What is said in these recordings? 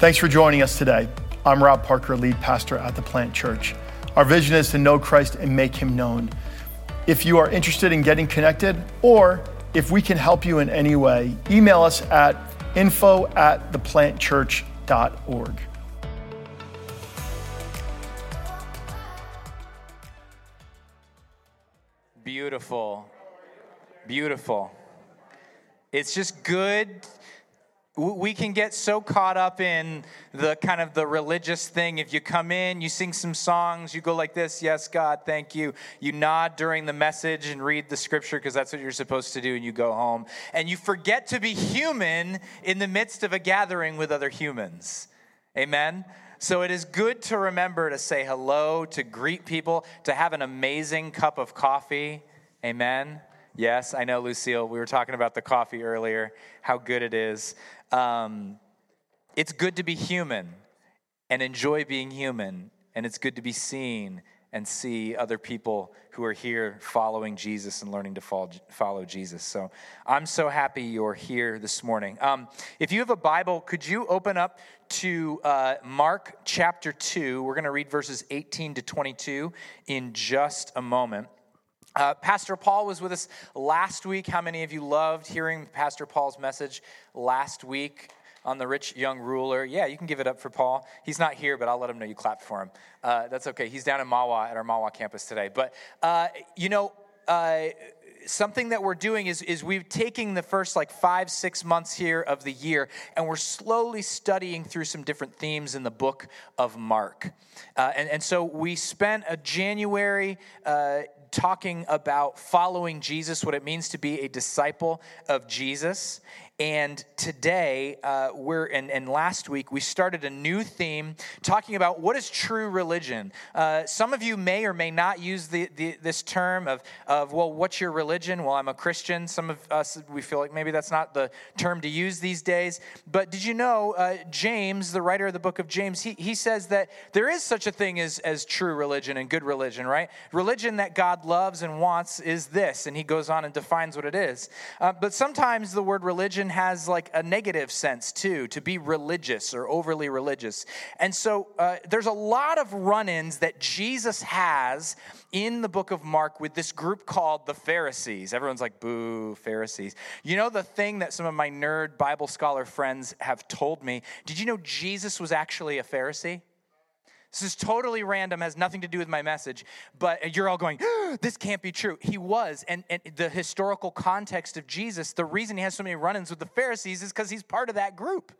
Thanks for joining us today. I'm Rob Parker, lead pastor at the Plant Church. Our vision is to know Christ and make him known. If you are interested in getting connected, or if we can help you in any way, email us at info at theplantchurch.org. Beautiful. Beautiful. It's just good we can get so caught up in the kind of the religious thing. If you come in you sing some songs you go like this yes god thank you. You nod during the message and read the scripture because that's what you're supposed to do and you go home. And you forget to be human in the midst of a gathering with other humans. Amen? So it is good to remember to say hello to greet people to have an amazing cup of coffee. Amen? Yes, I know, Lucille. We were talking about the coffee earlier, how good it is. Um, it's good to be human and enjoy being human, and it's good to be seen and see other people who are here following Jesus and learning to follow Jesus. So I'm so happy you're here this morning. Um, if you have a Bible, could you open up to uh, Mark chapter 2? We're going to read verses 18 to 22 in just a moment. Uh, Pastor Paul was with us last week. How many of you loved hearing Pastor Paul's message last week on the rich young ruler? Yeah, you can give it up for Paul. He's not here, but I'll let him know you clapped for him. Uh, that's okay. He's down in Mahwah at our Mahwah campus today. But, uh, you know, uh, something that we're doing is, is we're taking the first like five, six months here of the year, and we're slowly studying through some different themes in the book of Mark. Uh, and, and so we spent a January uh, talking about following Jesus, what it means to be a disciple of Jesus. And today, uh, we're, and, and last week, we started a new theme talking about what is true religion. Uh, some of you may or may not use the, the, this term of, of, well, what's your religion? Well, I'm a Christian. Some of us, we feel like maybe that's not the term to use these days. But did you know, uh, James, the writer of the book of James, he, he says that there is such a thing as, as true religion and good religion, right? Religion that God loves and wants is this. And he goes on and defines what it is. Uh, but sometimes the word religion has like a negative sense too, to be religious or overly religious. And so uh, there's a lot of run ins that Jesus has in the book of Mark with this group called the Pharisees. Everyone's like, boo, Pharisees. You know, the thing that some of my nerd Bible scholar friends have told me did you know Jesus was actually a Pharisee? This is totally random, has nothing to do with my message, but you're all going, this can't be true. He was. And, and the historical context of Jesus, the reason he has so many run ins with the Pharisees is because he's part of that group.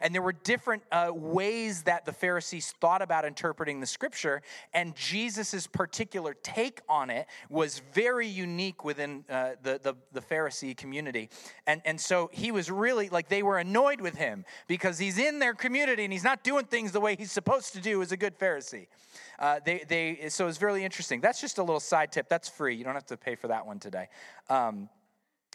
And there were different uh, ways that the Pharisees thought about interpreting the scripture, and Jesus' particular take on it was very unique within uh, the, the, the Pharisee community. And, and so he was really like, they were annoyed with him because he's in their community and he's not doing things the way he's supposed to do as a good Pharisee. Uh, they, they, so it's really interesting. That's just a little side tip. That's free. You don't have to pay for that one today. Um,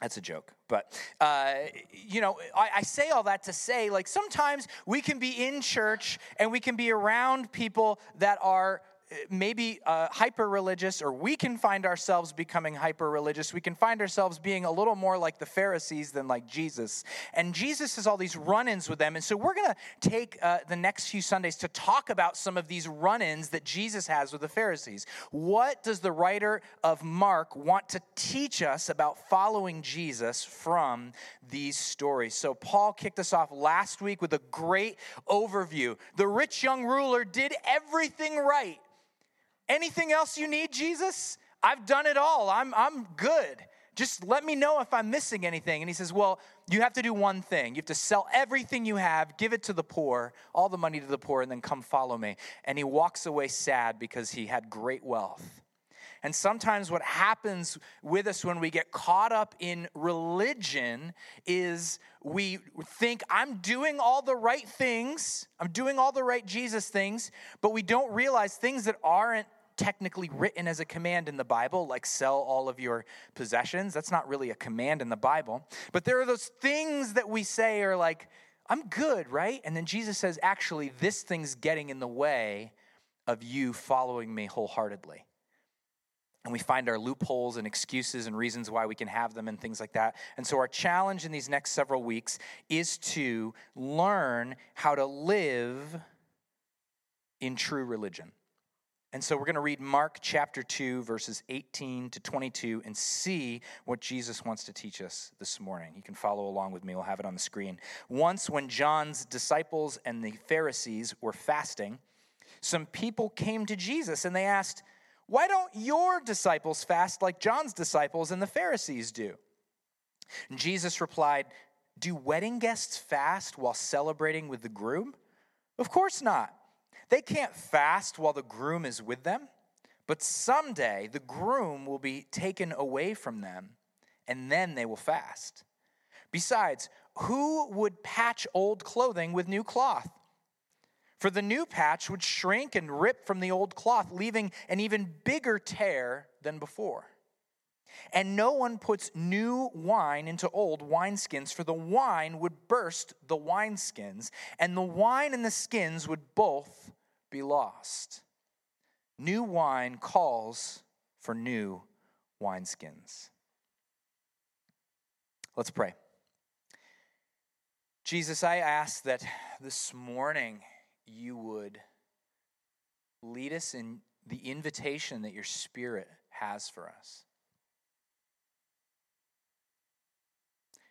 that's a joke. But, uh, you know, I, I, say all that to say, like, sometimes we can be in church and we can be around people that are maybe uh, hyper religious, or we can find ourselves becoming hyper religious. We can find ourselves being a little more like the Pharisees than like Jesus. And Jesus has all these run ins with them. And so we're going to take uh, the next few Sundays to talk about some of these run ins that Jesus has with the Pharisees. What does the writer of Mark want to teach us about following Jesus from these stories? So Paul kicked us off last week with a great overview. The rich young ruler did everything right Anything else you need, Jesus? I've done it all. I'm, I'm good. Just let me know if I'm missing anything. And he says, Well, you have to do one thing. You have to sell everything you have, give it to the poor, all the money to the poor, and then come follow me. And he walks away sad because he had great wealth. And sometimes what happens with us when we get caught up in religion is we think, I'm doing all the right things, I'm doing all the right Jesus things, but we don't realize things that aren't technically written as a command in the Bible, like sell all of your possessions. That's not really a command in the Bible. But there are those things that we say are like, I'm good, right? And then Jesus says, actually, this thing's getting in the way of you following me wholeheartedly. And we find our loopholes and excuses and reasons why we can have them and things like that. And so, our challenge in these next several weeks is to learn how to live in true religion. And so, we're going to read Mark chapter 2, verses 18 to 22, and see what Jesus wants to teach us this morning. You can follow along with me, we'll have it on the screen. Once, when John's disciples and the Pharisees were fasting, some people came to Jesus and they asked, why don't your disciples fast like John's disciples and the Pharisees do? And Jesus replied, Do wedding guests fast while celebrating with the groom? Of course not. They can't fast while the groom is with them, but someday the groom will be taken away from them, and then they will fast. Besides, who would patch old clothing with new cloth? For the new patch would shrink and rip from the old cloth, leaving an even bigger tear than before. And no one puts new wine into old wineskins, for the wine would burst the wineskins, and the wine and the skins would both be lost. New wine calls for new wineskins. Let's pray. Jesus, I ask that this morning you would lead us in the invitation that your Spirit has for us.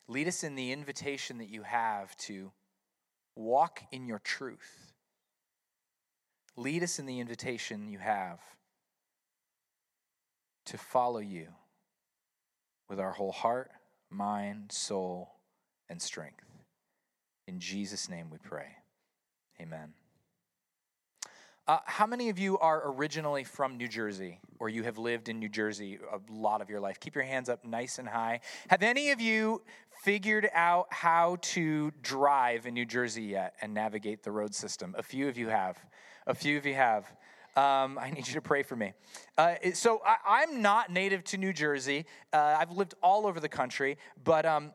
Lead us in the invitation that you have to walk in your truth. Lead us in the invitation you have to follow you with our whole heart, mind, soul, and strength. In Jesus' name we pray. Amen. Uh, how many of you are originally from New Jersey or you have lived in New Jersey a lot of your life? Keep your hands up nice and high. Have any of you figured out how to drive in New Jersey yet and navigate the road system? A few of you have. A few of you have. Um, I need you to pray for me. Uh, so I, am not native to New Jersey. Uh, I've lived all over the country, but um,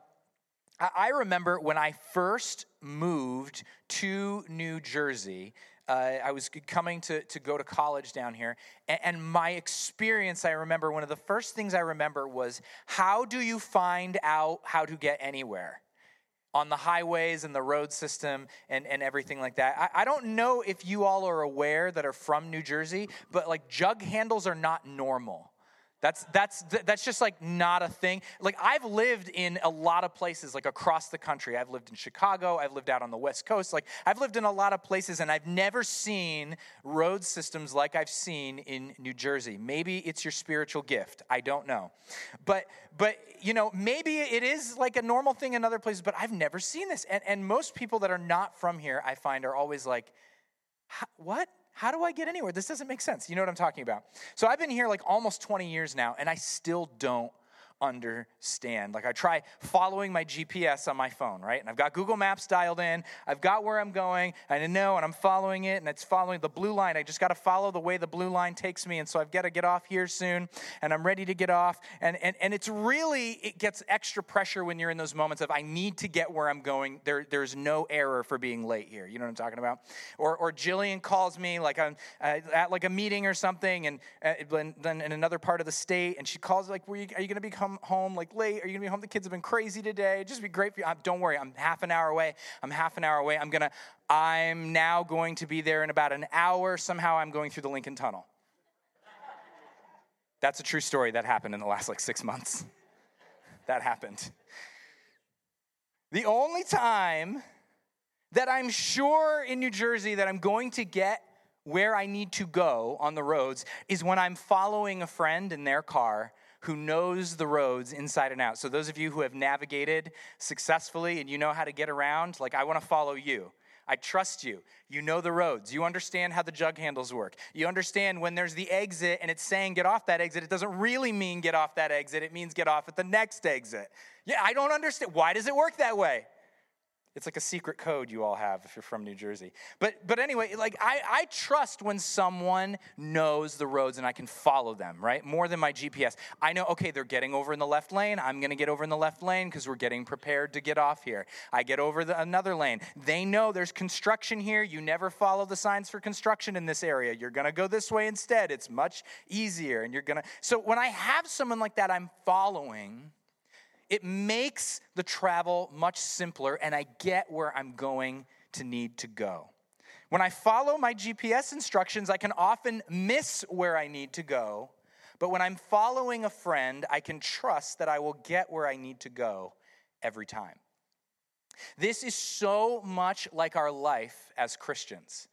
I, I remember when I first moved to New Jersey uh, I was coming to, to go to college down here. And, and, my experience, I remember, one of the first things I remember was how do you find out how to get anywhere? On the highways and the road system and, and everything like that. I, I don't know if you all are aware that are from New Jersey, but like jug handles are not normal. That's that's that's just like not a thing. Like I've lived in a lot of places like across the country. I've lived in Chicago, I've lived out on the West Coast. Like I've lived in a lot of places and I've never seen road systems like I've seen in New Jersey. Maybe it's your spiritual gift. I don't know. But but you know, maybe it is like a normal thing in other places, but I've never seen this. And and most people that are not from here, I find are always like what? How do I get anywhere? This doesn't make sense. You know what I'm talking about. So I've been here like almost 20 years now, and I still don't understand. Like I try following my GPS on my phone, right? And I've got Google Maps dialed in. I've got where I'm going. I know, and I'm following it, and it's following the blue line. I just got to follow the way the blue line takes me. And so I've got to get off here soon, and I'm ready to get off. And, and, and it's really, it gets extra pressure when you're in those moments of I need to get where I'm going. There, there's no error for being late here. You know what I'm talking about? Or, or Jillian calls me like I'm uh, at like a meeting or something, and uh, then in another part of the state, and she calls like, you, "Are you going to be come home like late? Are you gonna be home? The kids have been crazy today. Just be great for you. don't worry, I'm half an hour away. I'm half an hour away. I'm gonna, I'm now going to be there in about an hour. Somehow I'm going through the Lincoln Tunnel. That's a true story that happened in the last like six months. that happened. The only time that I'm sure in New Jersey that I'm going to get where I need to go on the roads is when I'm following a friend in their car who knows the roads inside and out. So, those of you who have navigated successfully and you know how to get around, like, I want to follow you. I trust you. You know the roads. You understand how the jug handles work. You understand when there's the exit and it's saying get off that exit, it doesn't really mean get off that exit. It means get off at the next exit. Yeah, I don't understand. Why does it work that way? It's like a secret code you all have if you're from New Jersey. But but anyway, like I, I trust when someone knows the roads and I can follow them, right? More than my GPS. I know, okay, they're getting over in the left lane. I'm gonna get over in the left lane because we're getting prepared to get off here. I get over the, another lane. They know there's construction here. You never follow the signs for construction in this area. You're gonna go this way instead. It's much easier. And you're gonna so when I have someone like that I'm following it makes the travel much simpler, and I get where I'm going to need to go. When I follow my GPS instructions, I can often miss where I need to go. But when I'm following a friend, I can trust that I will get where I need to go every time. This is so much like our life as Christians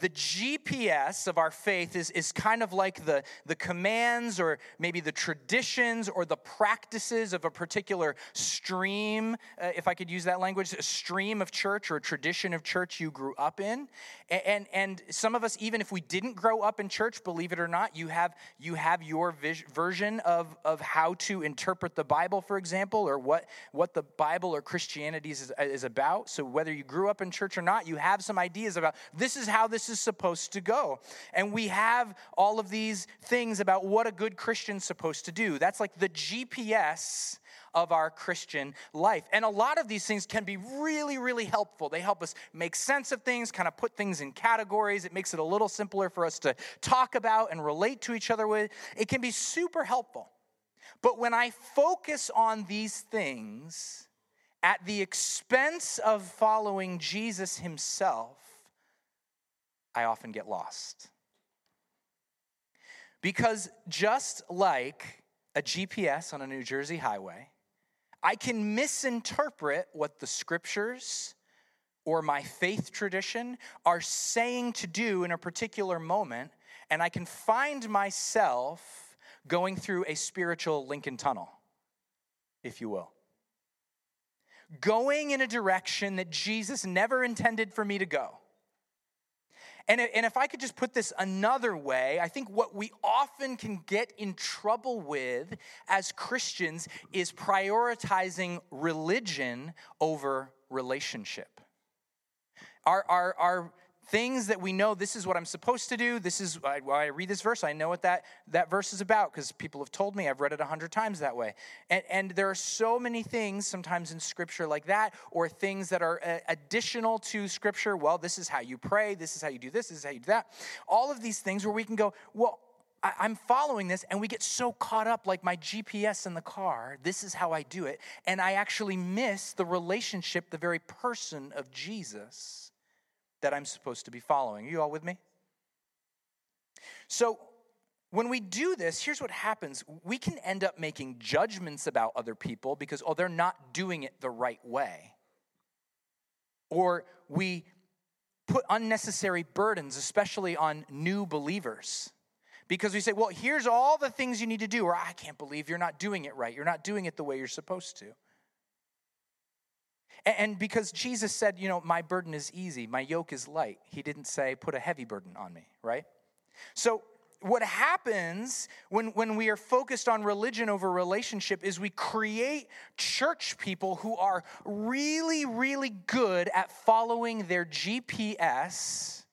the GPS of our faith is, is kind of like the, the commands or maybe the traditions or the practices of a particular stream, uh, if I could use that language, a stream of church or a tradition of church you grew up in. And, and, and some of us, even if we didn't grow up in church, believe it or not, you have, you have your vis- version of, of how to interpret the Bible, for example, or what, what the Bible or Christianity is, is about. So whether you grew up in church or not, you have some ideas about this is how this is supposed to go. And we have all of these things about what a good Christian's supposed to do. That's like the GPS of our Christian life. And a lot of these things can be really, really helpful. They help us make sense of things, kind of put things in categories. It makes it a little simpler for us to talk about and relate to each other with. It can be super helpful. But when I focus on these things at the expense of following Jesus himself, I often get lost. Because just like a GPS on a New Jersey highway, I can misinterpret what the scriptures or my faith tradition are saying to do in a particular moment, and I can find myself going through a spiritual Lincoln Tunnel, if you will. Going in a direction that Jesus never intended for me to go and, and if I could just put this another way, I think what we often can get in trouble with as Christians is prioritizing religion over relationship. Our, our, our things that we know this is what I'm supposed to do. This is why I read this verse. I know what that, that verse is about because people have told me I've read it a hundred times that way. And, and there are so many things sometimes in scripture like that, or things that are uh, additional to scripture. Well, this is how you pray. This is how you do this. This is how you do that. All of these things where we can go, well, I, am following this, and we get so caught up like my GPS in the car. This is how I do it. And I actually miss the relationship, the very person of Jesus that I'm supposed to be following. Are you all with me? So, when we do this, here's what happens. We can end up making judgments about other people because, oh, they're not doing it the right way. Or we put unnecessary burdens, especially on new believers. Because we say, well, here's all the things you need to do, or I can't believe you're not doing it right. You're not doing it the way you're supposed to. And because Jesus said, you know, my burden is easy, my yoke is light, he didn't say, put a heavy burden on me, right? So, what happens when, when we are focused on religion over relationship is we create church people who are really, really good at following their GPS,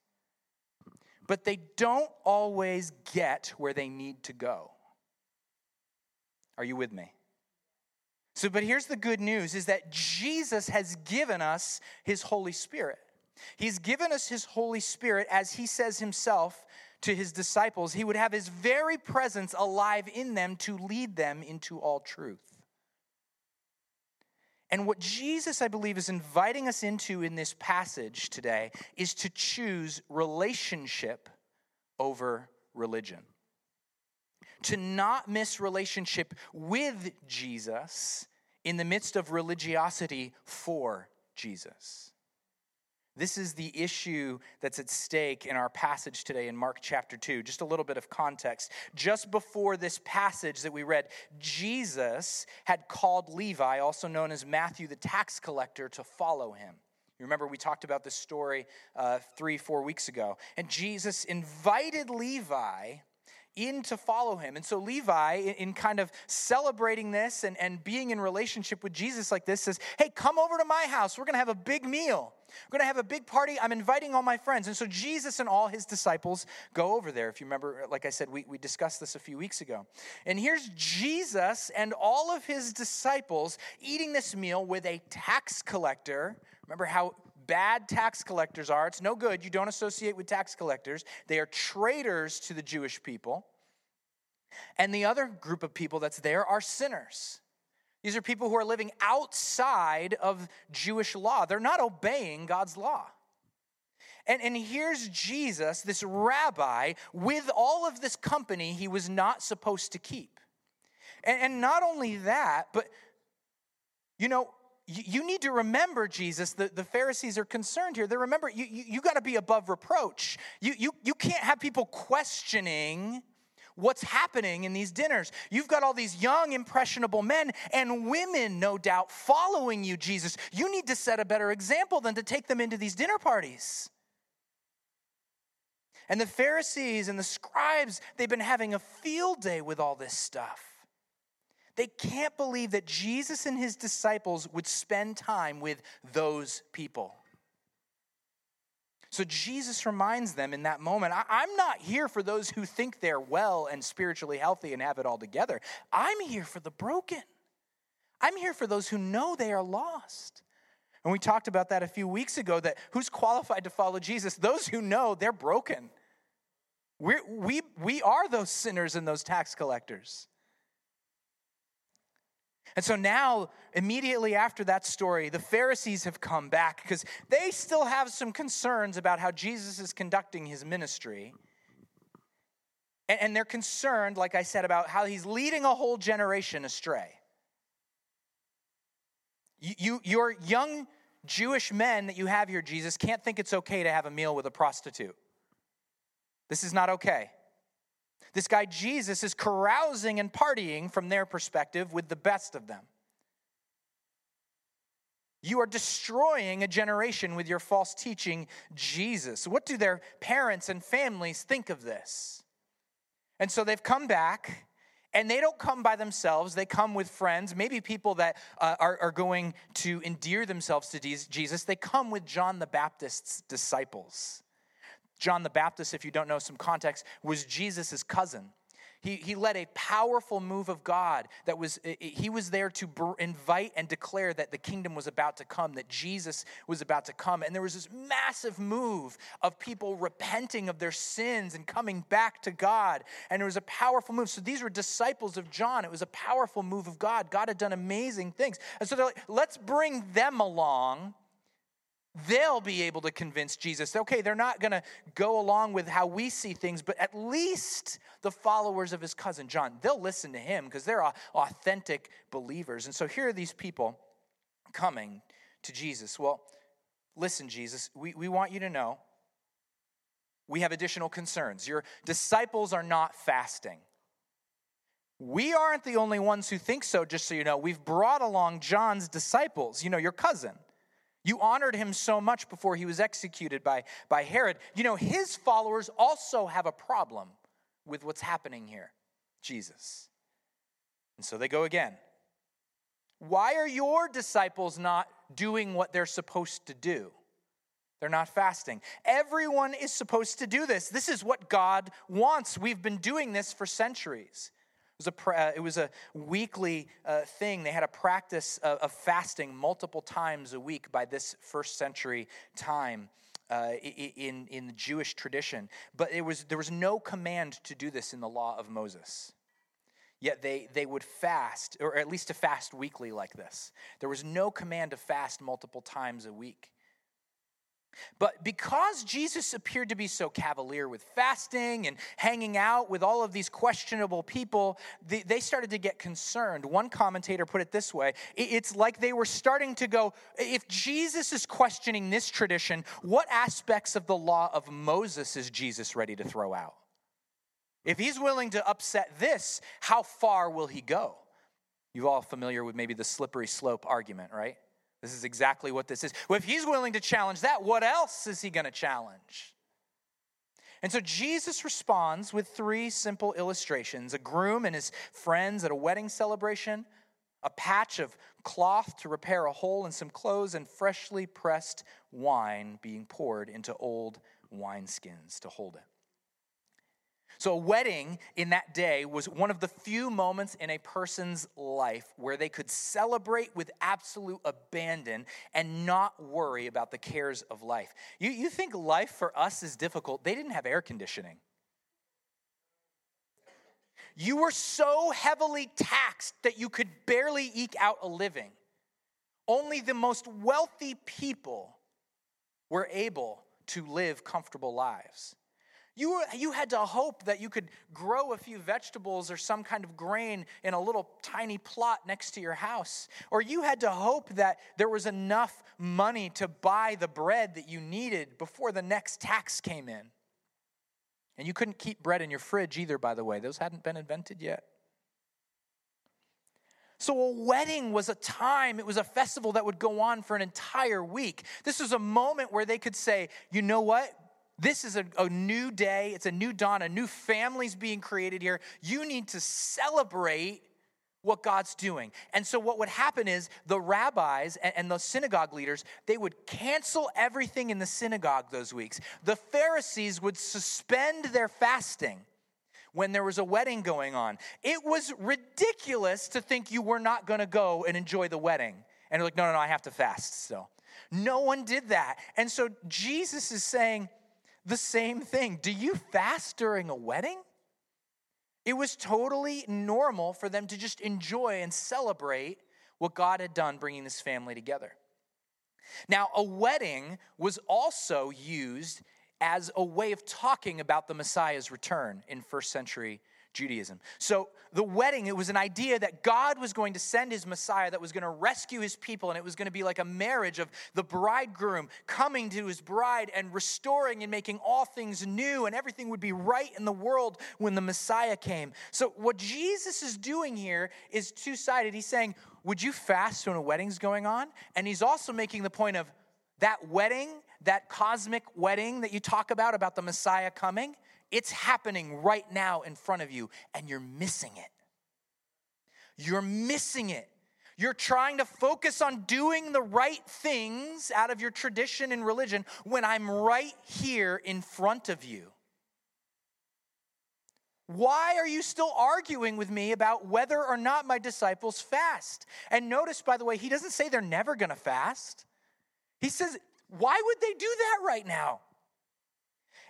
but they don't always get where they need to go. Are you with me? So, but here's the good news is that Jesus has given us his Holy Spirit. He's given us his Holy Spirit, as he says himself to his disciples, he would have his very presence alive in them to lead them into all truth. And what Jesus, I believe, is inviting us into in this passage today is to choose relationship over religion to not miss relationship with Jesus in the midst of religiosity for Jesus. This is the issue that's at stake in our passage today in Mark chapter 2. Just a little bit of context. Just before this passage that we read, Jesus had called Levi, also known as Matthew the tax collector, to follow him. You remember we talked about this story uh, three, four weeks ago. And Jesus invited Levi in to follow him. And so Levi, in kind of celebrating this and, and being in relationship with Jesus like this, says, Hey, come over to my house. We're going to have a big meal. We're going to have a big party. I'm inviting all my friends. And so Jesus and all his disciples go over there. If you remember, like I said, we, we discussed this a few weeks ago. And here's Jesus and all of his disciples eating this meal with a tax collector. Remember how bad tax collectors are. It's no good. You don't associate with tax collectors, they are traitors to the Jewish people. And the other group of people that's there are sinners. These are people who are living outside of Jewish law. They're not obeying God's law. And, and here's Jesus, this rabbi, with all of this company he was not supposed to keep. And, and not only that, but, you know, you, need to remember, Jesus, the, the Pharisees are concerned here. They remember, you, you, you got to be above reproach. You, you, you can't have people questioning what's happening in these dinners. You've got all these young, impressionable men and women, no doubt, following you, Jesus. You need to set a better example than to take them into these dinner parties. And the Pharisees and the scribes, they've been having a field day with all this stuff. They can't believe that Jesus and his disciples would spend time with those people. So Jesus reminds them in that moment I- am not here for those who think they're well and spiritually healthy and have it all together. I'm here for the broken. I'm here for those who know they are lost. And we talked about that a few weeks ago that who's qualified to follow Jesus? Those who know they're broken. We're, we, we are those sinners and those tax collectors. And so now, immediately after that story, the Pharisees have come back because they still have some concerns about how Jesus is conducting his ministry. And, they're concerned, like I said, about how he's leading a whole generation astray. You, you, your young Jewish men that you have here, Jesus, can't think it's okay to have a meal with a prostitute. This is not okay. This guy Jesus is carousing and partying from their perspective with the best of them. You are destroying a generation with your false teaching, Jesus. What do their parents and families think of this? And so they've come back, and they don't come by themselves. They come with friends, maybe people that uh, are, are going to endear themselves to Jesus. They come with John the Baptist's disciples. John the Baptist, if you don't know some context, was Jesus' cousin. He, he led a powerful move of God that was, he was there to invite and declare that the kingdom was about to come, that Jesus was about to come. And there was this massive move of people repenting of their sins and coming back to God. And it was a powerful move. So these were disciples of John. It was a powerful move of God. God had done amazing things. And so they're like, let's bring them along they'll be able to convince Jesus. Okay, they're not going to go along with how we see things, but at least the followers of his cousin John, they'll listen to him because they're authentic believers. And so here are these people coming to Jesus. Well, listen, Jesus, we, we want you to know we have additional concerns. Your disciples are not fasting. We aren't the only ones who think so, just so you know. We've brought along John's disciples, you know, your cousin. You honored him so much before he was executed by, by Herod. You know, his followers also have a problem with what's happening here, Jesus. And so they go again. Why are your disciples not doing what they're supposed to do? They're not fasting. Everyone is supposed to do this. This is what God wants. We've been doing this for centuries was a, uh, it was a weekly uh, thing. They had a practice of, of, fasting multiple times a week by this first century time. Uh, in, in the Jewish tradition, but it was, there was no command to do this in the law of Moses. Yet they, they would fast, or at least to fast weekly like this. There was no command to fast multiple times a week. But because Jesus appeared to be so cavalier with fasting and hanging out with all of these questionable people, they started to get concerned. One commentator put it this way it's like they were starting to go, if Jesus is questioning this tradition, what aspects of the law of Moses is Jesus ready to throw out? If he's willing to upset this, how far will he go? You're all familiar with maybe the slippery slope argument, right? This is exactly what this is. Well, if he's willing to challenge that, what else is he going to challenge? And so Jesus responds with three simple illustrations a groom and his friends at a wedding celebration, a patch of cloth to repair a hole in some clothes, and freshly pressed wine being poured into old wineskins to hold it. So, a wedding in that day was one of the few moments in a person's life where they could celebrate with absolute abandon and not worry about the cares of life. You, you think life for us is difficult? They didn't have air conditioning. You were so heavily taxed that you could barely eke out a living. Only the most wealthy people were able to live comfortable lives. You, were, you had to hope that you could grow a few vegetables or some kind of grain in a little tiny plot next to your house. Or you had to hope that there was enough money to buy the bread that you needed before the next tax came in. And you couldn't keep bread in your fridge either, by the way, those hadn't been invented yet. So, a wedding was a time, it was a festival that would go on for an entire week. This was a moment where they could say, you know what? This is a, a, new day. It's a new dawn. A new family's being created here. You need to celebrate what God's doing. And so, what would happen is the rabbis and, and the synagogue leaders, they would cancel everything in the synagogue those weeks. The Pharisees would suspend their fasting when there was a wedding going on. It was ridiculous to think you were not going to go and enjoy the wedding. And they're like, no, no, no, I have to fast still. No one did that. And so, Jesus is saying, the same thing. Do you fast during a wedding? It was totally normal for them to just enjoy and celebrate what God had done bringing this family together. Now, a wedding was also used as a way of talking about the Messiah's return in first century Judaism. So the wedding, it was an idea that God was going to send his Messiah that was going to rescue his people, and it was going to be like a marriage of the bridegroom coming to his bride and restoring and making all things new, and everything would be right in the world when the Messiah came. So what Jesus is doing here is two sided. He's saying, Would you fast when a wedding's going on? And he's also making the point of that wedding, that cosmic wedding that you talk about, about the Messiah coming it's happening right now in front of you, and you're missing it. You're missing it. You're trying to focus on doing the right things out of your tradition and religion when I'm right here in front of you. Why are you still arguing with me about whether or not my disciples fast? And notice, by the way, he doesn't say they're never gonna fast. He says, why would they do that right now?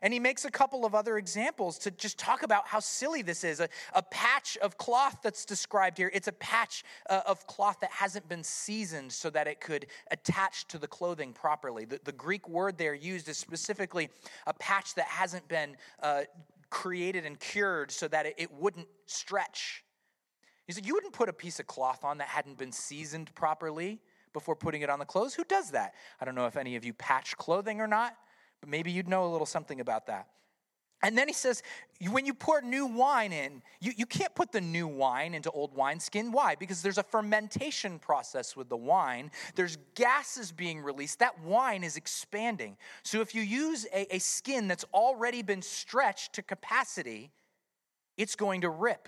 And he makes a couple of other examples to just talk about how silly this is. A, a patch of cloth that's described here, it's a patch uh, of cloth that hasn't been seasoned so that it could attach to the clothing properly. The, the Greek word there used is specifically a patch that hasn't been uh, created and cured so that it, it wouldn't stretch. He said, You wouldn't put a piece of cloth on that hadn't been seasoned properly before putting it on the clothes. Who does that? I don't know if any of you patch clothing or not. But maybe you'd know a little something about that. And then he says, when you pour new wine in, you, you can't put the new wine into old wineskin. Why? Because there's a fermentation process with the wine. There's gases being released. That wine is expanding. So if you use a, a skin that's already been stretched to capacity, it's going to rip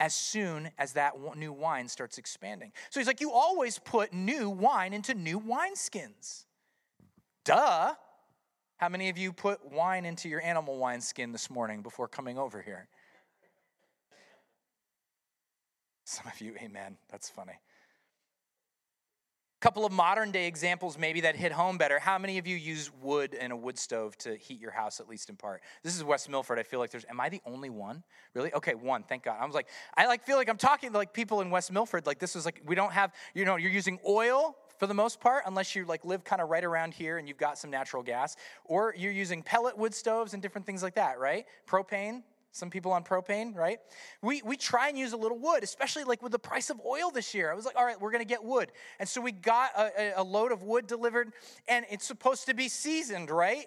as soon as that new wine starts expanding. So he's like, you always put new wine into new wineskins. Duh. How many of you put wine into your animal wine skin this morning before coming over here? Some of you, amen. That's funny. A Couple of modern day examples, maybe that hit home better. How many of you use wood and a wood stove to heat your house, at least in part? This is West Milford. I feel like there's. Am I the only one? Really? Okay, one. Thank God. I was like, I like feel like I'm talking to like people in West Milford. Like this is like we don't have. You know, you're using oil for the most part, unless you like live kind of right around here and you've got some natural gas, or you're using pellet wood stoves and different things like that, right? Propane, some people on propane, right? We, we try and use a little wood, especially like with the price of oil this year. I was like, all right, we're gonna get wood. And so we got a, a load of wood delivered, and it's supposed to be seasoned, right?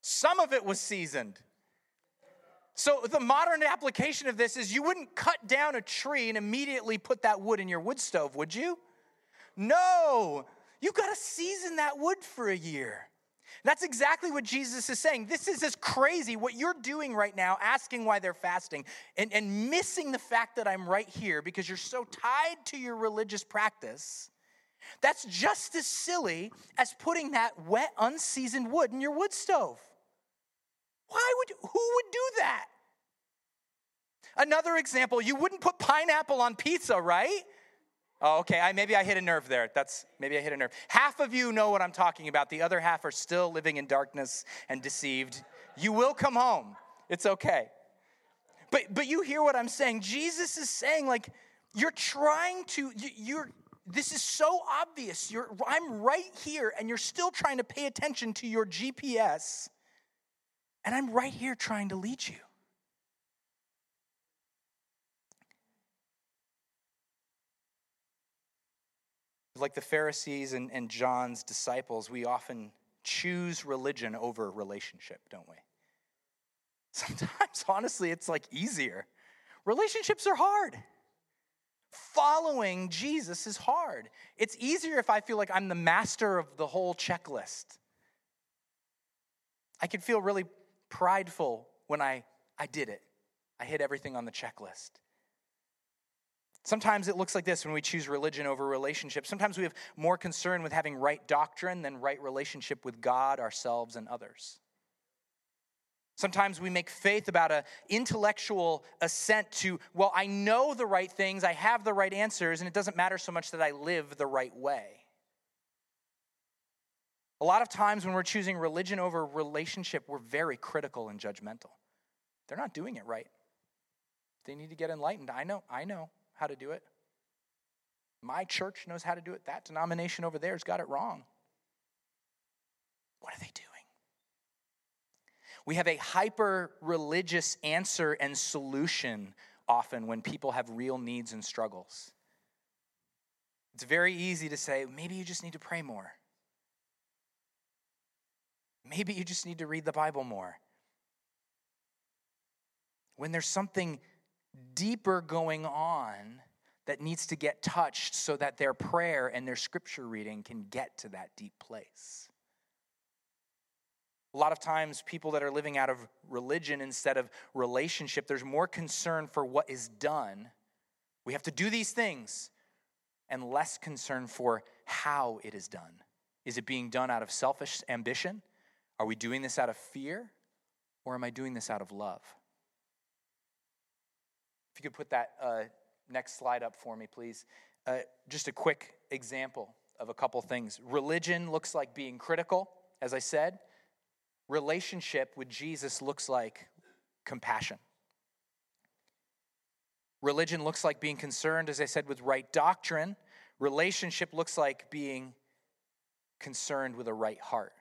Some of it was seasoned. So, the modern application of this is you wouldn't cut down a tree and immediately put that wood in your wood stove, would you? No, you've got to season that wood for a year. That's exactly what Jesus is saying. This is as crazy what you're doing right now, asking why they're fasting and, and missing the fact that I'm right here because you're so tied to your religious practice. That's just as silly as putting that wet, unseasoned wood in your wood stove. Why would, who would do that? Another example, you wouldn't put pineapple on pizza, right? Oh, okay. I, maybe I hit a nerve there. That's maybe I hit a nerve. Half of you know what I'm talking about. The other half are still living in darkness and deceived. You will come home. It's okay. But but you hear what I'm saying? Jesus is saying like you're trying to you're this is so obvious. You're I'm right here and you're still trying to pay attention to your GPS. And I'm right here trying to lead you. Like the Pharisees and, and John's disciples, we often choose religion over relationship, don't we? Sometimes, honestly, it's like easier. Relationships are hard. Following Jesus is hard. It's easier if I feel like I'm the master of the whole checklist. I can feel really prideful when I, I did it. I hit everything on the checklist. Sometimes it looks like this when we choose religion over relationship. Sometimes we have more concern with having right doctrine than right relationship with God, ourselves, and others. Sometimes we make faith about an intellectual assent to, well, I know the right things, I have the right answers, and it doesn't matter so much that I live the right way. A lot of times when we're choosing religion over relationship, we're very critical and judgmental. They're not doing it right. They need to get enlightened. I know, I know how to do it. My church knows how to do it. That denomination over there's got it wrong. What are they doing? We have a hyper religious answer and solution often when people have real needs and struggles. It's very easy to say, maybe you just need to pray more. Maybe you just need to read the Bible more. When there's something deeper going on that needs to get touched so that their prayer and their scripture reading can get to that deep place. A lot of times, people that are living out of religion instead of relationship, there's more concern for what is done. We have to do these things, and less concern for how it is done. Is it being done out of selfish ambition? Are we doing this out of fear or am I doing this out of love? You could put that uh, next slide up for me, please. Uh, just a quick example of a couple things. Religion looks like being critical, as I said. Relationship with Jesus looks like compassion. Religion looks like being concerned, as I said, with right doctrine. Relationship looks like being concerned with a right heart.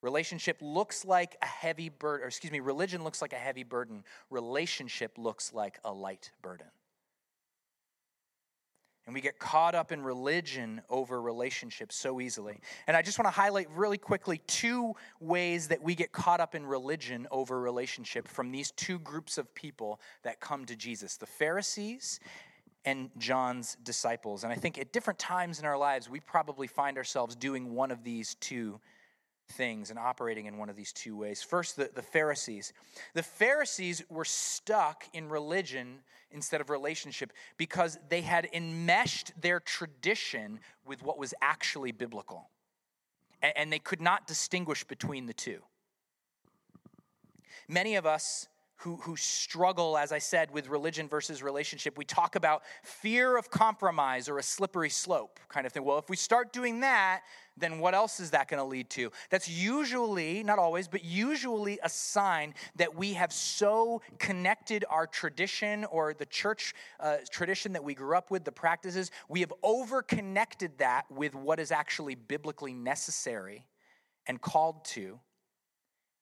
Relationship looks like a heavy burden, or excuse me, religion looks like a heavy burden. Relationship looks like a light burden. And we get caught up in religion over relationships so easily. And I just want to highlight really quickly two ways that we get caught up in religion over relationship from these two groups of people that come to Jesus the Pharisees and John's disciples. And I think at different times in our lives, we probably find ourselves doing one of these two things and operating in one of these two ways. First, the, the Pharisees. The Pharisees were stuck in religion instead of relationship because they had enmeshed their tradition with what was actually biblical. And, and they could not distinguish between the two. Many of us who, who struggle, as I said, with religion versus relationship, we talk about fear of compromise or a slippery slope kind of thing. Well, if we start doing that, then what else is that going to lead to? That's usually, not always, but usually a sign that we have so connected our tradition or the church uh, tradition that we grew up with, the practices, we have over connected that with what is actually biblically necessary and called to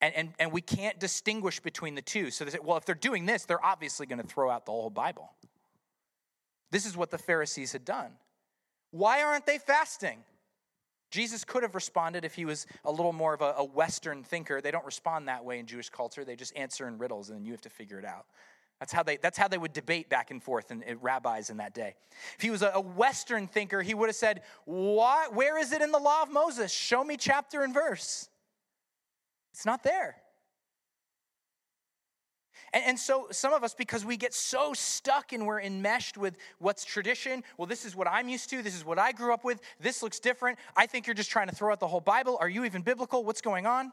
and, and, and we can't distinguish between the two. So they say, well, if they're doing this, they're obviously going to throw out the whole Bible. This is what the Pharisees had done. Why aren't they fasting? Jesus could have responded if he was a little more of a, a, Western thinker. They don't respond that way in Jewish culture. They just answer in riddles and then you have to figure it out. That's how they, that's how they would debate back and forth in, in rabbis in that day. If he was a, a Western thinker, he would have said, Where is it in the law of Moses? Show me chapter and verse. It's not there. And, and, so, some of us, because we get so stuck and we're enmeshed with what's tradition, well, this is what I'm used to, this is what I grew up with, this looks different. I think you're just trying to throw out the whole Bible. Are you even biblical? What's going on?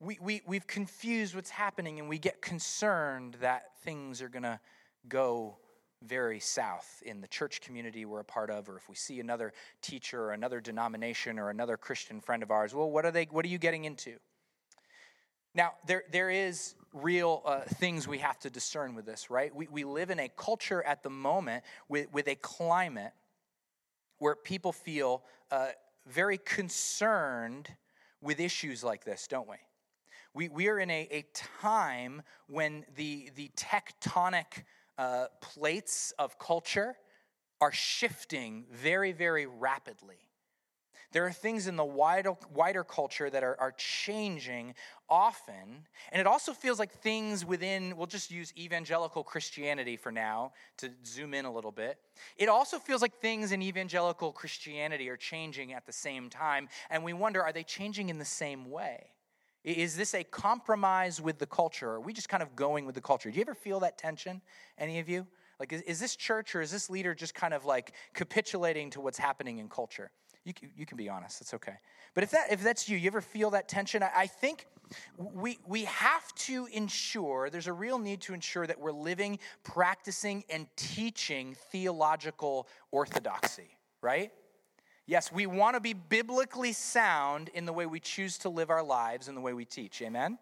we, we, we've confused what's happening and we get concerned that things are going to go very south in the church community we're a part of or if we see another teacher or another denomination or another christian friend of ours well what are they what are you getting into now there, there is real uh, things we have to discern with this right we, we live in a culture at the moment with, with a climate where people feel uh, very concerned with issues like this don't we we, we are in a, a time when the, the tectonic uh, plates of culture are shifting very, very rapidly. There are things in the wider, wider culture that are, are changing often. And it also feels like things within, we'll just use evangelical Christianity for now to zoom in a little bit. It also feels like things in evangelical Christianity are changing at the same time. And we wonder, are they changing in the same way? Is this a compromise with the culture? Are we just kind of going with the culture? Do you ever feel that tension, any of you? Like, is, is this church or is this leader just kind of like capitulating to what's happening in culture? You can, you can be honest, it's okay. But if, that, if that's you, you ever feel that tension? I, I think we, we have to ensure, there's a real need to ensure that we're living, practicing, and teaching theological orthodoxy, right? Yes, we want to be biblically sound in the way we choose to live our lives and the way we teach. Amen?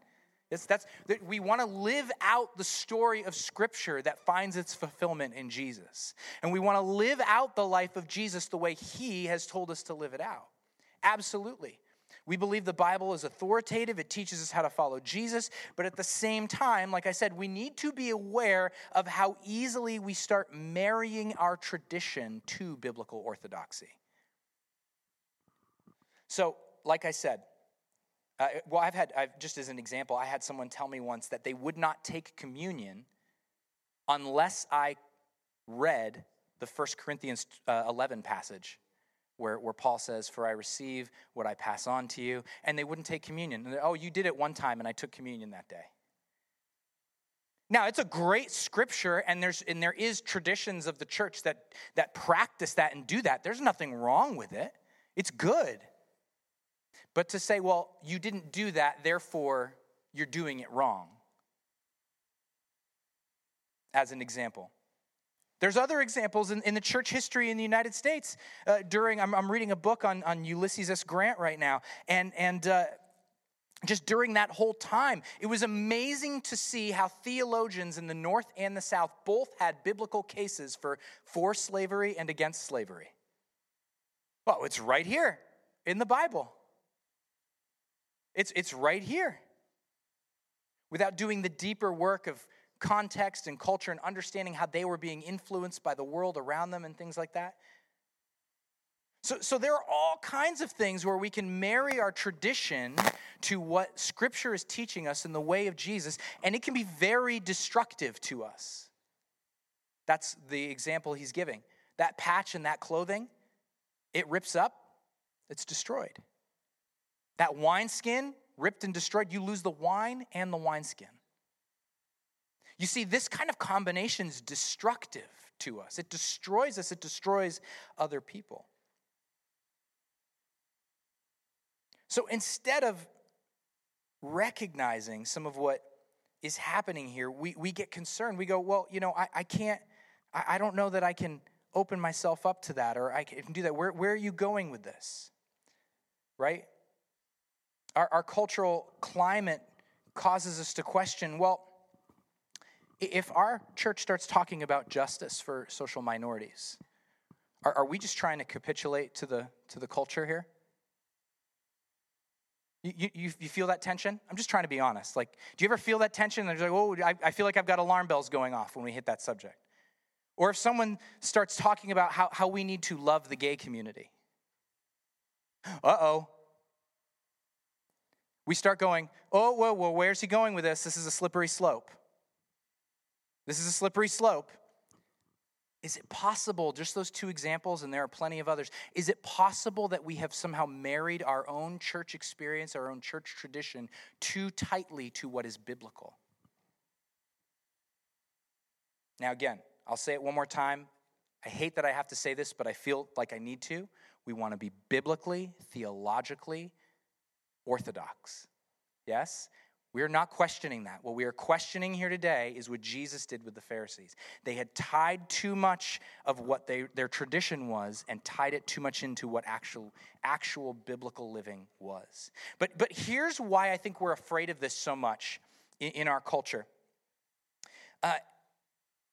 It's, that's, we want to live out the story of Scripture that finds its fulfillment in Jesus. And we want to live out the life of Jesus the way He has told us to live it out. Absolutely. We believe the Bible is authoritative, it teaches us how to follow Jesus, but at the same time, like I said, we need to be aware of how easily we start marrying our tradition to biblical orthodoxy. So, like I said, uh, well, I've had, I've, just as an example, I had someone tell me once that they would not take communion unless I read the First Corinthians uh, 11 passage where, where Paul says, For I receive what I pass on to you. And they wouldn't take communion. And oh, you did it one time and I took communion that day. Now, it's a great scripture, and, there's, and there is traditions of the church that, that practice that and do that. There's nothing wrong with it. It's good. But to say, well, you didn't do that, therefore you're doing it wrong, as an example. There's other examples in, in the church history in the United States. Uh, during, I'm, I'm, reading a book on, on Ulysses S. Grant right now, and, and uh, just during that whole time, it was amazing to see how theologians in the North and the South both had biblical cases for, for slavery and against slavery. Well, it's right here in the Bible. It's, it's right here. Without doing the deeper work of context and culture and understanding how they were being influenced by the world around them and things like that. So, so there are all kinds of things where we can marry our tradition to what Scripture is teaching us in the way of Jesus, and it can be very destructive to us. That's the example he's giving. That patch and that clothing, it rips up, it's destroyed. That wineskin ripped and destroyed, you lose the wine and the wineskin. You see, this kind of combination is destructive to us. It destroys us, it destroys other people. So instead of recognizing some of what is happening here, we, we get concerned. We go, well, you know, I, I can't, I, I don't know that I can open myself up to that or I can do that. Where, where are you going with this? Right? Our, our cultural climate causes us to question well, if our church starts talking about justice for social minorities, are, are we just trying to capitulate to the, to the culture here? You, you, you, feel that tension? I'm just trying to be honest. Like, do you ever feel that tension? And there's like, oh, I, I feel like I've got alarm bells going off when we hit that subject. Or if someone starts talking about how, how we need to love the gay community. Uh oh, we start going, oh, whoa, well, where's he going with this? This is a slippery slope. This is a slippery slope. Is it possible, just those two examples, and there are plenty of others, is it possible that we have somehow married our own church experience, our own church tradition, too tightly to what is biblical? Now, again, I'll say it one more time. I hate that I have to say this, but I feel like I need to. We want to be biblically, theologically orthodox. Yes? We are not questioning that. What we are questioning here today is what Jesus did with the Pharisees. They had tied too much of what they, their tradition was and tied it too much into what actual, actual biblical living was. But, but here's why I think we're afraid of this so much in, in our culture. Uh,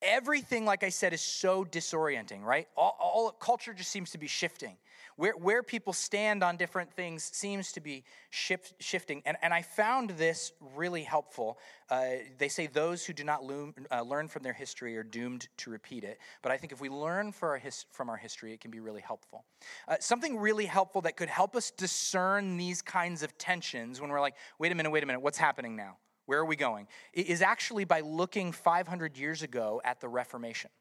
everything, like I said, is so disorienting, right? All, all, culture just seems to be shifting. Where, where people stand on different things seems to be shift, shifting. And, and I found this really helpful. Uh, they say those who do not loom, uh, learn from their history are doomed to repeat it. But I think if we learn our his, from our history, it can be really helpful. Uh, something really helpful that could help us discern these kinds of tensions when we're like, wait a minute, wait a minute, what's happening now? where are we going? It is actually by looking 500 years ago at the Reformation.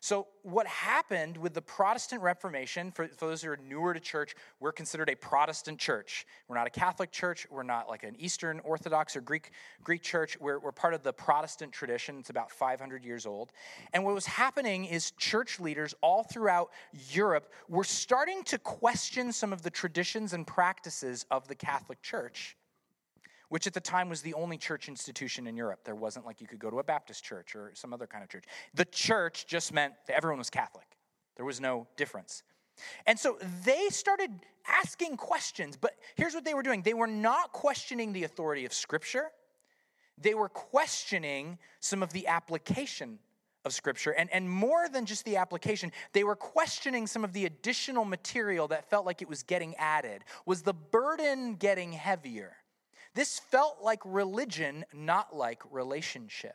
So, what happened with the Protestant Reformation, for, for, those who are newer to church, we're considered a Protestant church. We're not a Catholic church. We're not like an Eastern Orthodox or Greek, Greek church. We're, we're part of the Protestant tradition. It's about 500 years old. And what was happening is church leaders all throughout Europe were starting to question some of the traditions and practices of the Catholic Church which at the time was the only church institution in Europe. There wasn't like you could go to a Baptist church or some other kind of church. The church just meant that everyone was Catholic, there was no difference. And so they started asking questions, but here's what they were doing they were not questioning the authority of Scripture, they were questioning some of the application of Scripture. And, and more than just the application, they were questioning some of the additional material that felt like it was getting added. Was the burden getting heavier? This felt like religion, not like relationship.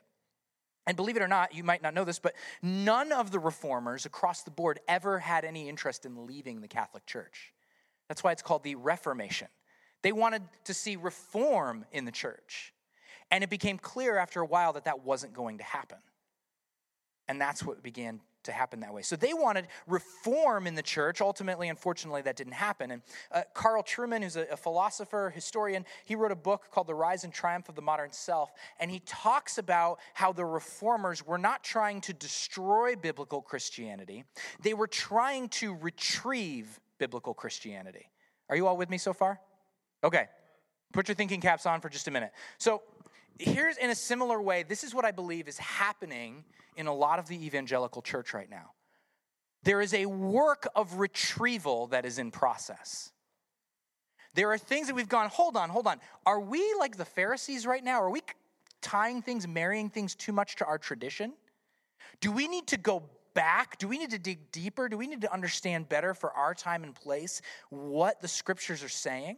And believe it or not, you might not know this, but none of the reformers across the board ever had any interest in leaving the Catholic Church. That's why it's called the Reformation. They wanted to see reform in the church. And it became clear after a while that that wasn't going to happen. And that's what began to happen that way. So they wanted reform in the church. Ultimately, unfortunately, that didn't happen. And uh, Carl Trueman, who's a, a, philosopher, historian, he wrote a book called The Rise and Triumph of the Modern Self. And he talks about how the reformers were not trying to destroy biblical Christianity, they were trying to retrieve biblical Christianity. Are you all with me so far? Okay. Put your thinking caps on for just a minute. So, here's in a similar way, this is what I believe is happening in a lot of the evangelical church right now. There is a work of retrieval that is in process. There are things that we've gone, hold on, hold on. Are we like the Pharisees right now? Are we tying things, marrying things too much to our tradition? Do we need to go back? Do we need to dig deeper? Do we need to understand better for our time and place what the scriptures are saying?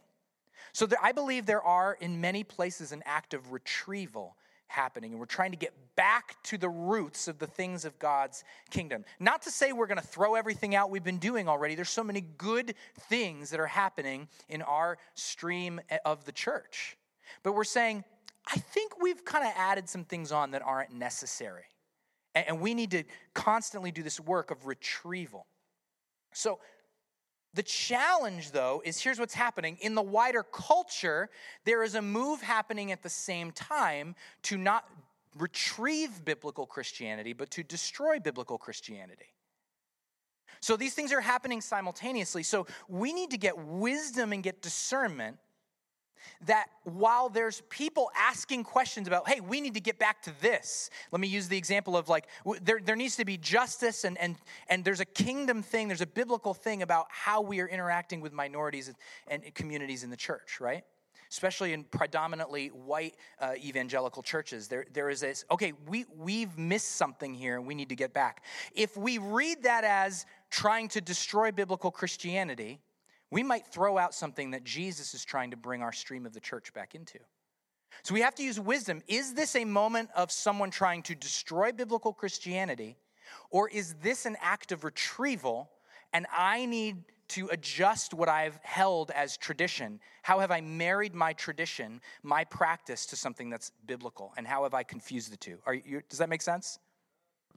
So there, I believe there are, in many places, an act of retrieval happening, and we're trying to get back to the roots of the things of God's kingdom. Not to say we're going to throw everything out we've been doing already. There's so many good things that are happening in our stream of the church. But we're saying, I think we've kind of added some things on that aren't necessary. And we need to constantly do this work of retrieval. So the challenge, though, is here's what's happening. In the wider culture, there is a move happening at the same time to not retrieve biblical Christianity, but to destroy biblical Christianity. So these things are happening simultaneously. So we need to get wisdom and get discernment that while there's people asking questions about, hey, we need to get back to this. Let me use the example of like, there, there needs to be justice and, and, and there's a kingdom thing, there's a biblical thing about how we are interacting with minorities and communities in the church, right? Especially in predominantly white uh, evangelical churches, there, there is this, okay, we, we've missed something here and we need to get back. If we read that as trying to destroy biblical Christianity, we might throw out something that Jesus is trying to bring our stream of the church back into. So we have to use wisdom. Is this a moment of someone trying to destroy biblical Christianity, or is this an act of retrieval and I need to adjust what I've held as tradition? How have I married my tradition, my practice, to something that's biblical? And how have I confused the two? You, does that make sense?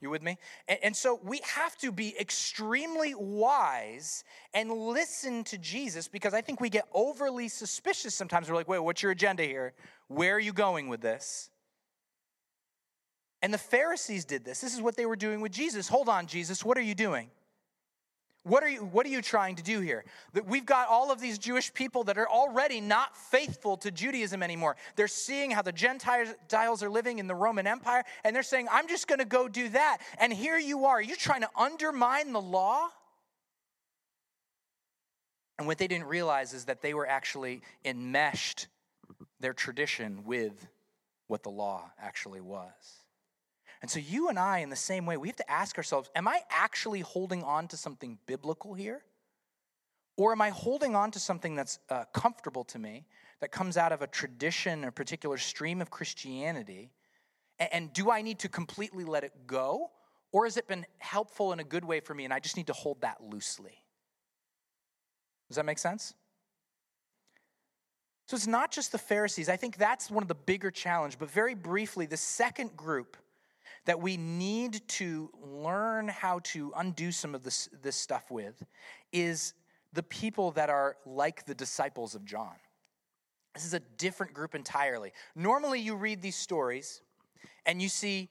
You with me? And, and, so we have to be extremely wise and listen to Jesus because I think we get overly suspicious sometimes. We're like, wait, what's your agenda here? Where are you going with this? And the Pharisees did this. This is what they were doing with Jesus. Hold on, Jesus, what are you doing? What are you, what are you trying to do here? That we've got all of these Jewish people that are already not faithful to Judaism anymore. They're seeing how the Gentiles are living in the Roman Empire, and they're saying, I'm just going to go do that. And here you are. You're trying to undermine the law? And what they didn't realize is that they were actually enmeshed their tradition with what the law actually was. And so, you and I, in the same way, we have to ask ourselves Am I actually holding on to something biblical here? Or am I holding on to something that's uh, comfortable to me, that comes out of a tradition, a particular stream of Christianity? And, and do I need to completely let it go? Or has it been helpful in a good way for me and I just need to hold that loosely? Does that make sense? So it's not just the Pharisees. I think that's one of the bigger challenge, but very briefly, the second group that we need to learn how to undo some of this, this stuff with is the people that are like the disciples of John. This is a different group entirely. Normally, you read these stories and you see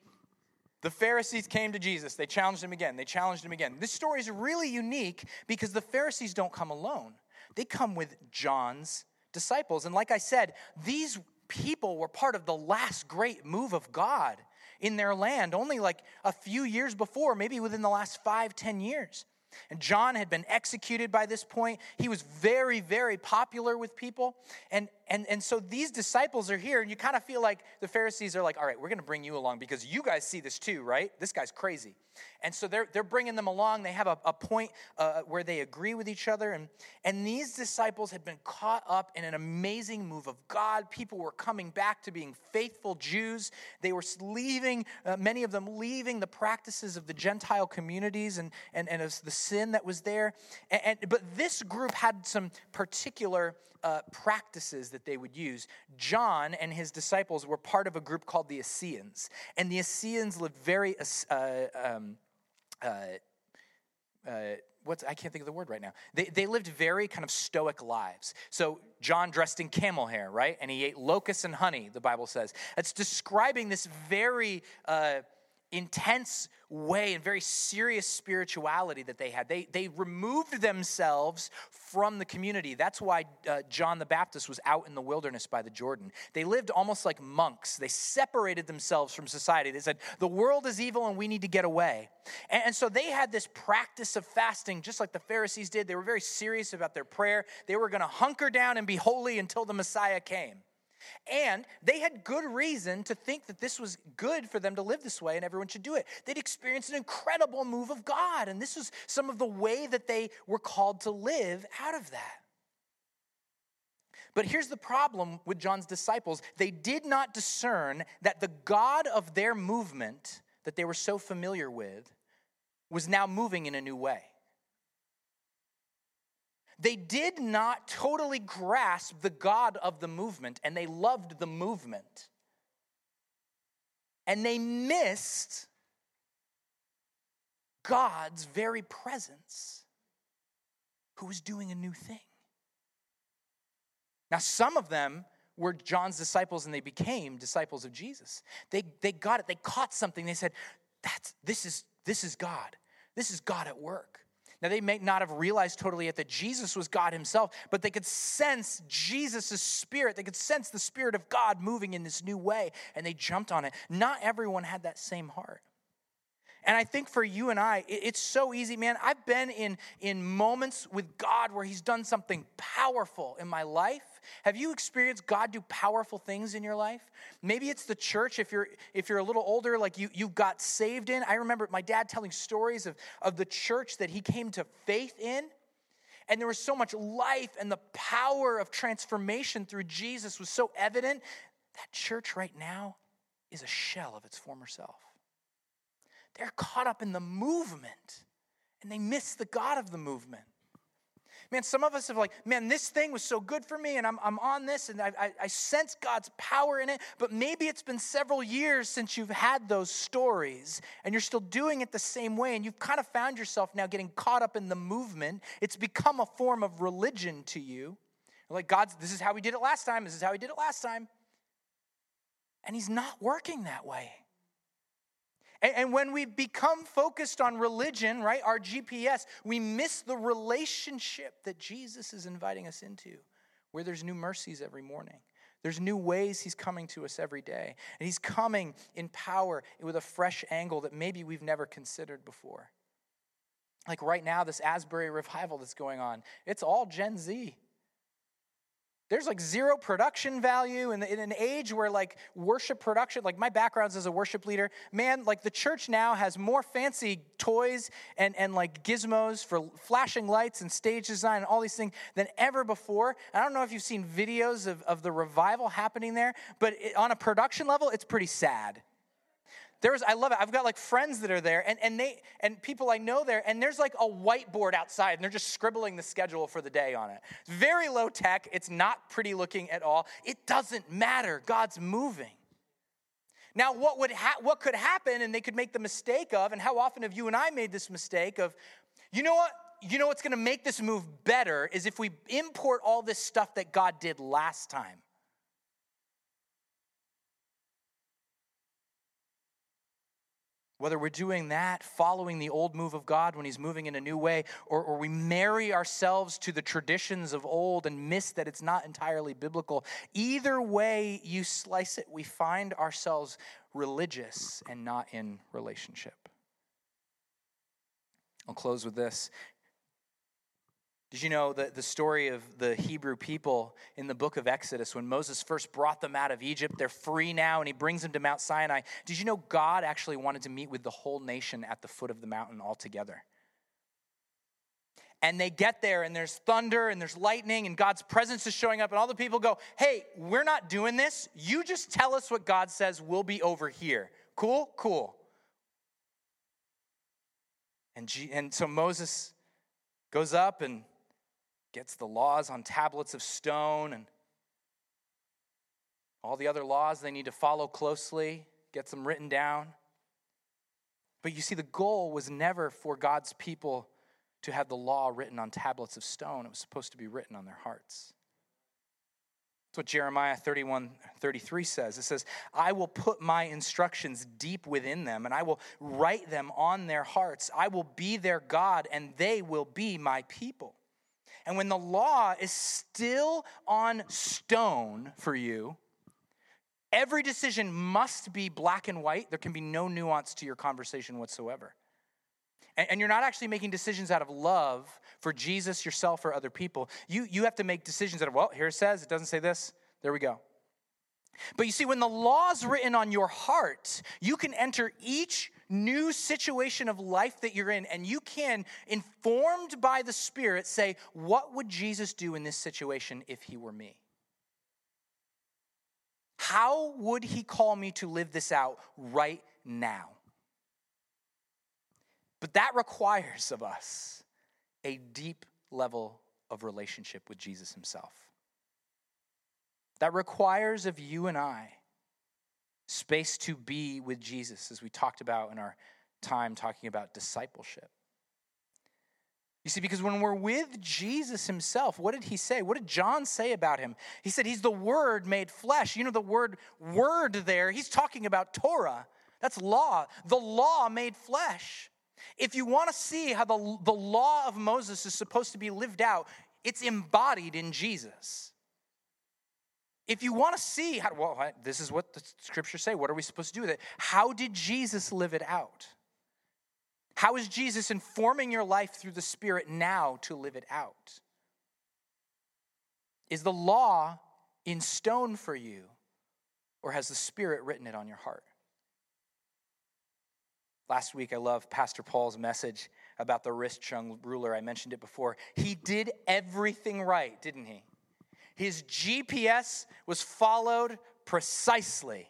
the Pharisees came to Jesus. They challenged him again. They challenged him again. This story is really unique because the Pharisees don't come alone, they come with John's disciples. And like I said, these people were part of the last great move of God in their land only like a few years before, maybe within the last five, ten years. And John had been executed by this point. He was very, very popular with people. And, and, and so these disciples are here, and you kind of feel like the Pharisees are like, all right, we're going to bring you along because you guys see this too, right? This guy's crazy. And so they're, they're bringing them along. They have a, a point uh, where they agree with each other. And, and these disciples had been caught up in an amazing move of God. People were coming back to being faithful Jews. They were leaving, uh, many of them leaving the practices of the Gentile communities and, and, and the sin that was there. And, and but this group had some particular uh, practices that they would use. John and his disciples were part of a group called the Essenes. And the Essenes lived very, uh, um, uh, uh, what's, I can't think of the word right now. They, they lived very kind of stoic lives. So John dressed in camel hair, right? And he ate locusts and honey, the Bible says. It's describing this very uh, intense way and very serious spirituality that they had. They, they removed themselves from the community. That's why uh, John the Baptist was out in the wilderness by the Jordan. They lived almost like monks. They separated themselves from society. They said, The world is evil and we need to get away. And, and so they had this practice of fasting, just like the Pharisees did. They were very serious about their prayer. They were going to hunker down and be holy until the Messiah came. And they had good reason to think that this was good for them to live this way and everyone should do it. They'd experienced an incredible move of God, and this was some of the way that they were called to live out of that. But here's the problem with John's disciples they did not discern that the God of their movement that they were so familiar with was now moving in a new way they did not totally grasp the God of the movement and they loved the movement. And they missed God's very presence, who was doing a new thing. Now, some of them were John's disciples and they became disciples of Jesus. They, they got it, they caught something. They said, That's, this, is, this is God. This is God at work. Now, they may not have realized totally yet that Jesus was God Himself, but they could sense Jesus' spirit. They could sense the Spirit of God moving in this new way, and they jumped on it. Not everyone had that same heart. And I think for you and I, it's so easy, man. I've been in, in moments with God where He's done something powerful in my life. Have you experienced God do powerful things in your life? Maybe it's the church. If you're if you're a little older, like you you got saved in. I remember my dad telling stories of, of the church that he came to faith in. And there was so much life and the power of transformation through Jesus was so evident. That church right now is a shell of its former self. They're caught up in the movement and they miss the God of the movement. Man, some of us have like, man, this thing was so good for me, and I'm, I'm on this, and I, I, I sense God's power in it. But maybe it's been several years since you've had those stories, and you're still doing it the same way, and you've kind of found yourself now getting caught up in the movement. It's become a form of religion to you. Like, God's, this is how we did it last time, this is how we did it last time. And He's not working that way. And, when we become focused on religion, right, our GPS, we miss the relationship that Jesus is inviting us into, where there's new mercies every morning. There's new ways he's coming to us every day. And he's coming in power with a fresh angle that maybe we've never considered before. Like right now, this Asbury revival that's going on, it's all Gen Z. There's like zero production value in, the, in, an age where like worship production, like my background's as a worship leader, man, like the church now has more fancy toys and, and like gizmos for flashing lights and stage design and all these things than ever before. I don't know if you've seen videos of, of the revival happening there, but it, on a production level, it's pretty sad there's i love it. I've got like friends that are there and, and they and people i know there and there's like a whiteboard outside and they're just scribbling the schedule for the day on it. It's very low tech. It's not pretty looking at all. It doesn't matter. God's moving. Now what would ha- what could happen and they could make the mistake of and how often have you and i made this mistake of you know what you know what's going to make this move better is if we import all this stuff that god did last time Whether we're doing that, following the old move of God when He's moving in a new way, or, or we marry ourselves to the traditions of old and miss that it's not entirely biblical, either way you slice it, we find ourselves religious and not in relationship. I'll close with this. Did you know that the story of the Hebrew people in the book of Exodus, when Moses first brought them out of Egypt, they're free now, and he brings them to Mount Sinai? Did you know God actually wanted to meet with the whole nation at the foot of the mountain altogether? And they get there, and there's thunder, and there's lightning, and God's presence is showing up, and all the people go, Hey, we're not doing this. You just tell us what God says, we'll be over here. Cool? Cool. And, G- and so Moses goes up and gets the laws on tablets of stone and all the other laws they need to follow closely, gets them written down. But you see, the goal was never for God's people to have the law written on tablets of stone, it was supposed to be written on their hearts. That's what Jeremiah 31 33 says. It says, I will put my instructions deep within them, and I will write them on their hearts. I will be their God, and they will be my people. And when the law is still on stone for you, every decision must be black and white. There can be no nuance to your conversation whatsoever. And, you're not actually making decisions out of love for Jesus, yourself, or other people. You, you have to make decisions out of, well, here it says, it doesn't say this. There we go. But you see, when the law is written on your heart, you can enter each new situation of life that you're in, and you can, informed by the Spirit, say, What would Jesus do in this situation if he were me? How would he call me to live this out right now? But that requires of us a deep level of relationship with Jesus himself. That requires of you and I space to be with Jesus, as we talked about in our time talking about discipleship. You see, because when we're with Jesus himself, what did he say? What did John say about him? He said he's the Word made flesh. You know, the word word there, he's talking about Torah. That's law. The law made flesh. If you want to see how the, the law of Moses is supposed to be lived out, it's embodied in Jesus if you want to see how, well, this is what the scriptures say. What are we supposed to do with it? How did Jesus live it out? How is Jesus informing your life through the Spirit now to live it out? Is the law in stone for you, or has the Spirit written it on your heart? Last week, I love Pastor Paul's message about the rich young ruler. I mentioned it before. He did everything right, didn't he? His GPS was followed precisely.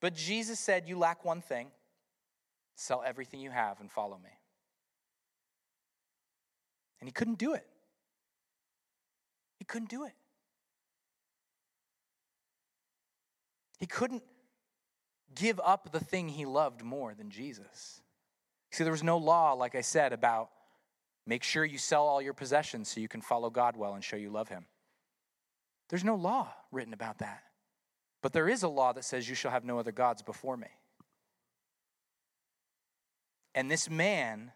But Jesus said, You lack one thing sell everything you have and follow me. And he couldn't do it. He couldn't do it. He couldn't give up the thing he loved more than Jesus. See, there was no law, like I said, about make sure you sell all your possessions so you can follow God well and show you love him. There's no law written about that. But there is a law that says you shall have no other gods before me. And this man,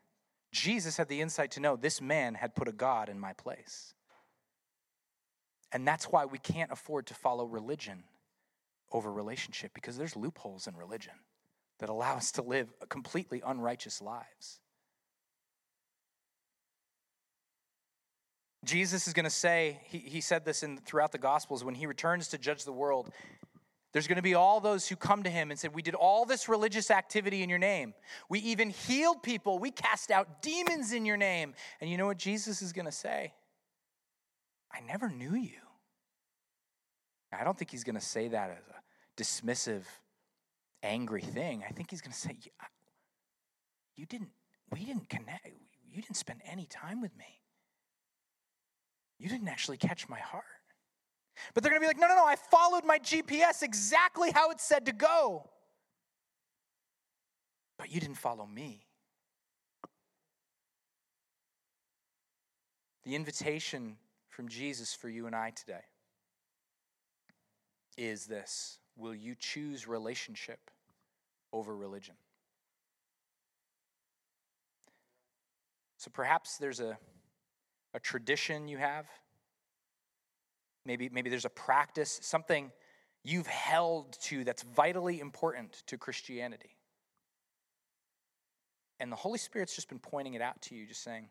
Jesus had the insight to know this man had put a God in my place. And that's why we can't afford to follow religion over relationship because there's loopholes in religion that allow us to live completely unrighteous lives. Jesus is going to say, he, he said this in, throughout the Gospels, when he returns to judge the world, there's going to be all those who come to him and said, We did all this religious activity in your name. We even healed people. We cast out demons in your name. And you know what Jesus is going to say? I never knew you. I don't think he's going to say that as a dismissive, angry thing. I think he's going to say, You didn't, we didn't connect, you didn't spend any time with me. You didn't actually catch my heart. But they're going to be like, No, no, no, I followed my GPS exactly how it said to go. But you didn't follow me. The invitation from Jesus for you and I today is this Will you choose relationship over religion? So perhaps there's a, a tradition you have. Maybe, maybe there's a practice, something you've held to that's vitally important to Christianity. And the Holy Spirit's just been pointing it out to you, just saying,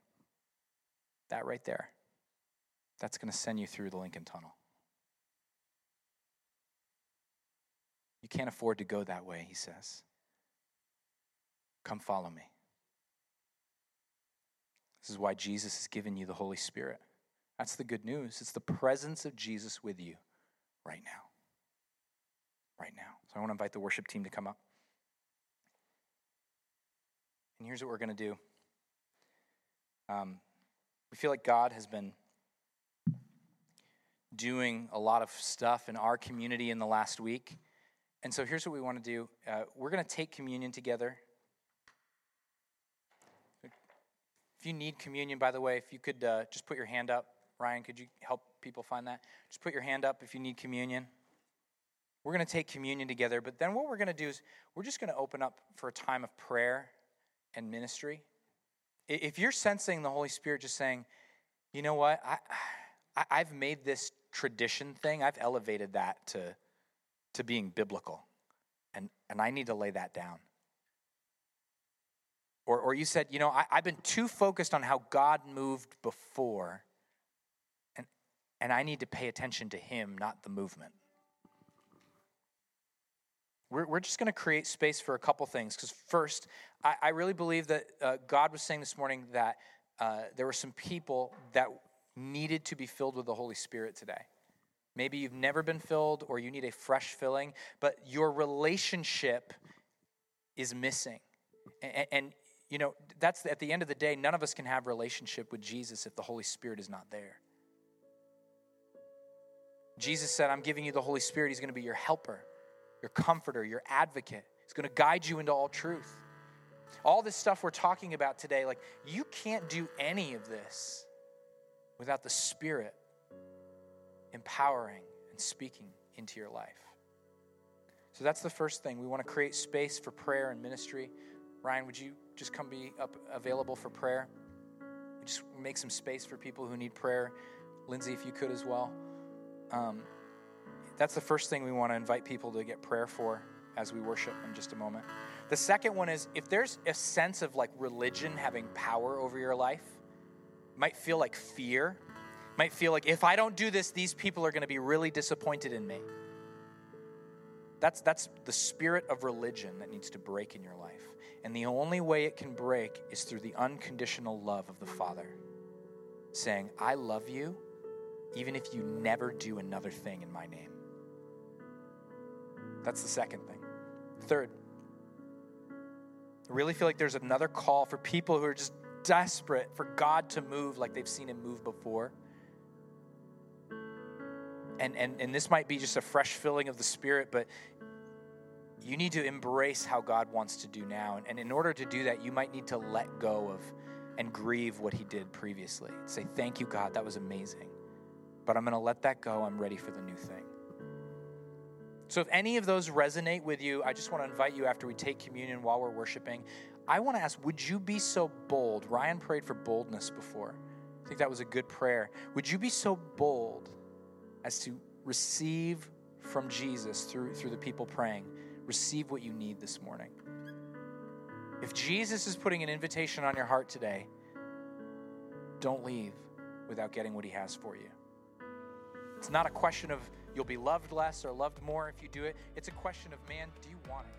that right there, that's going to send you through the Lincoln Tunnel. You can't afford to go that way, he says. Come follow me. This is why Jesus has given you the Holy Spirit. That's the good news. It's the presence of Jesus with you right now. Right now. So I want to invite the worship team to come up. And here's what we're going to do. Um, we feel like God has been doing a lot of stuff in our community in the last week. And so here's what we want to do uh, we're going to take communion together. If you need communion, by the way, if you could uh, just put your hand up. Ryan, could you help people find that? Just put your hand up if you need communion. We're going to take communion together, but then what we're going to do is we're just going to open up for a time of prayer and ministry. If you're sensing the Holy Spirit just saying, you know what, I, I've made this tradition thing, I've elevated that to to being biblical. And, and I need to lay that down. Or, or you said, you know, I, I've been too focused on how God moved before, and, and I need to pay attention to Him, not the movement. We're, we're just going to create space for a couple things. Because, first, I, I, really believe that uh, God was saying this morning that uh, there were some people that needed to be filled with the Holy Spirit today. Maybe you've never been filled or you need a fresh filling, but your relationship is missing. And, and, you know, that's at the end of the day, none of us can have relationship with Jesus if the Holy Spirit is not there. Jesus said, I'm giving you the Holy Spirit. He's going to be your helper, your comforter, your advocate. He's going to guide you into all truth. All this stuff we're talking about today, like, you can't do any of this without the Spirit empowering and speaking into your life. So that's the first thing. We want to create space for prayer and ministry. Ryan, would you just come be up available for prayer? Just make some space for people who need prayer. Lindsay, if you could as well. Um, that's the first thing we want to invite people to get prayer for as we worship in just a moment. The second one is if there's a sense of like religion having power over your life, might feel like fear might feel like if I don't do this, these people are going to be really disappointed in me. That's, that's the spirit of religion that needs to break in your life. And the only way it can break is through the unconditional love of the Father saying, I love you even if you never do another thing in my name. That's the second thing. Third, I really feel like there's another call for people who are just desperate for God to move like they've seen him move before. And, and, and this might be just a fresh filling of the Spirit, but you need to embrace how God wants to do now. And, and in order to do that, you might need to let go of and grieve what He did previously. Say, Thank you, God, that was amazing. But I'm going to let that go. I'm ready for the new thing. So, if any of those resonate with you, I just want to invite you after we take communion while we're worshiping. I want to ask, would you be so bold? Ryan prayed for boldness before. I think that was a good prayer. Would you be so bold as to receive from Jesus through, through the people praying? Receive what you need this morning. If Jesus is putting an invitation on your heart today, don't leave without getting what he has for you. It's not a question of you'll be loved less or loved more if you do it. It's a question of, man, do you want it?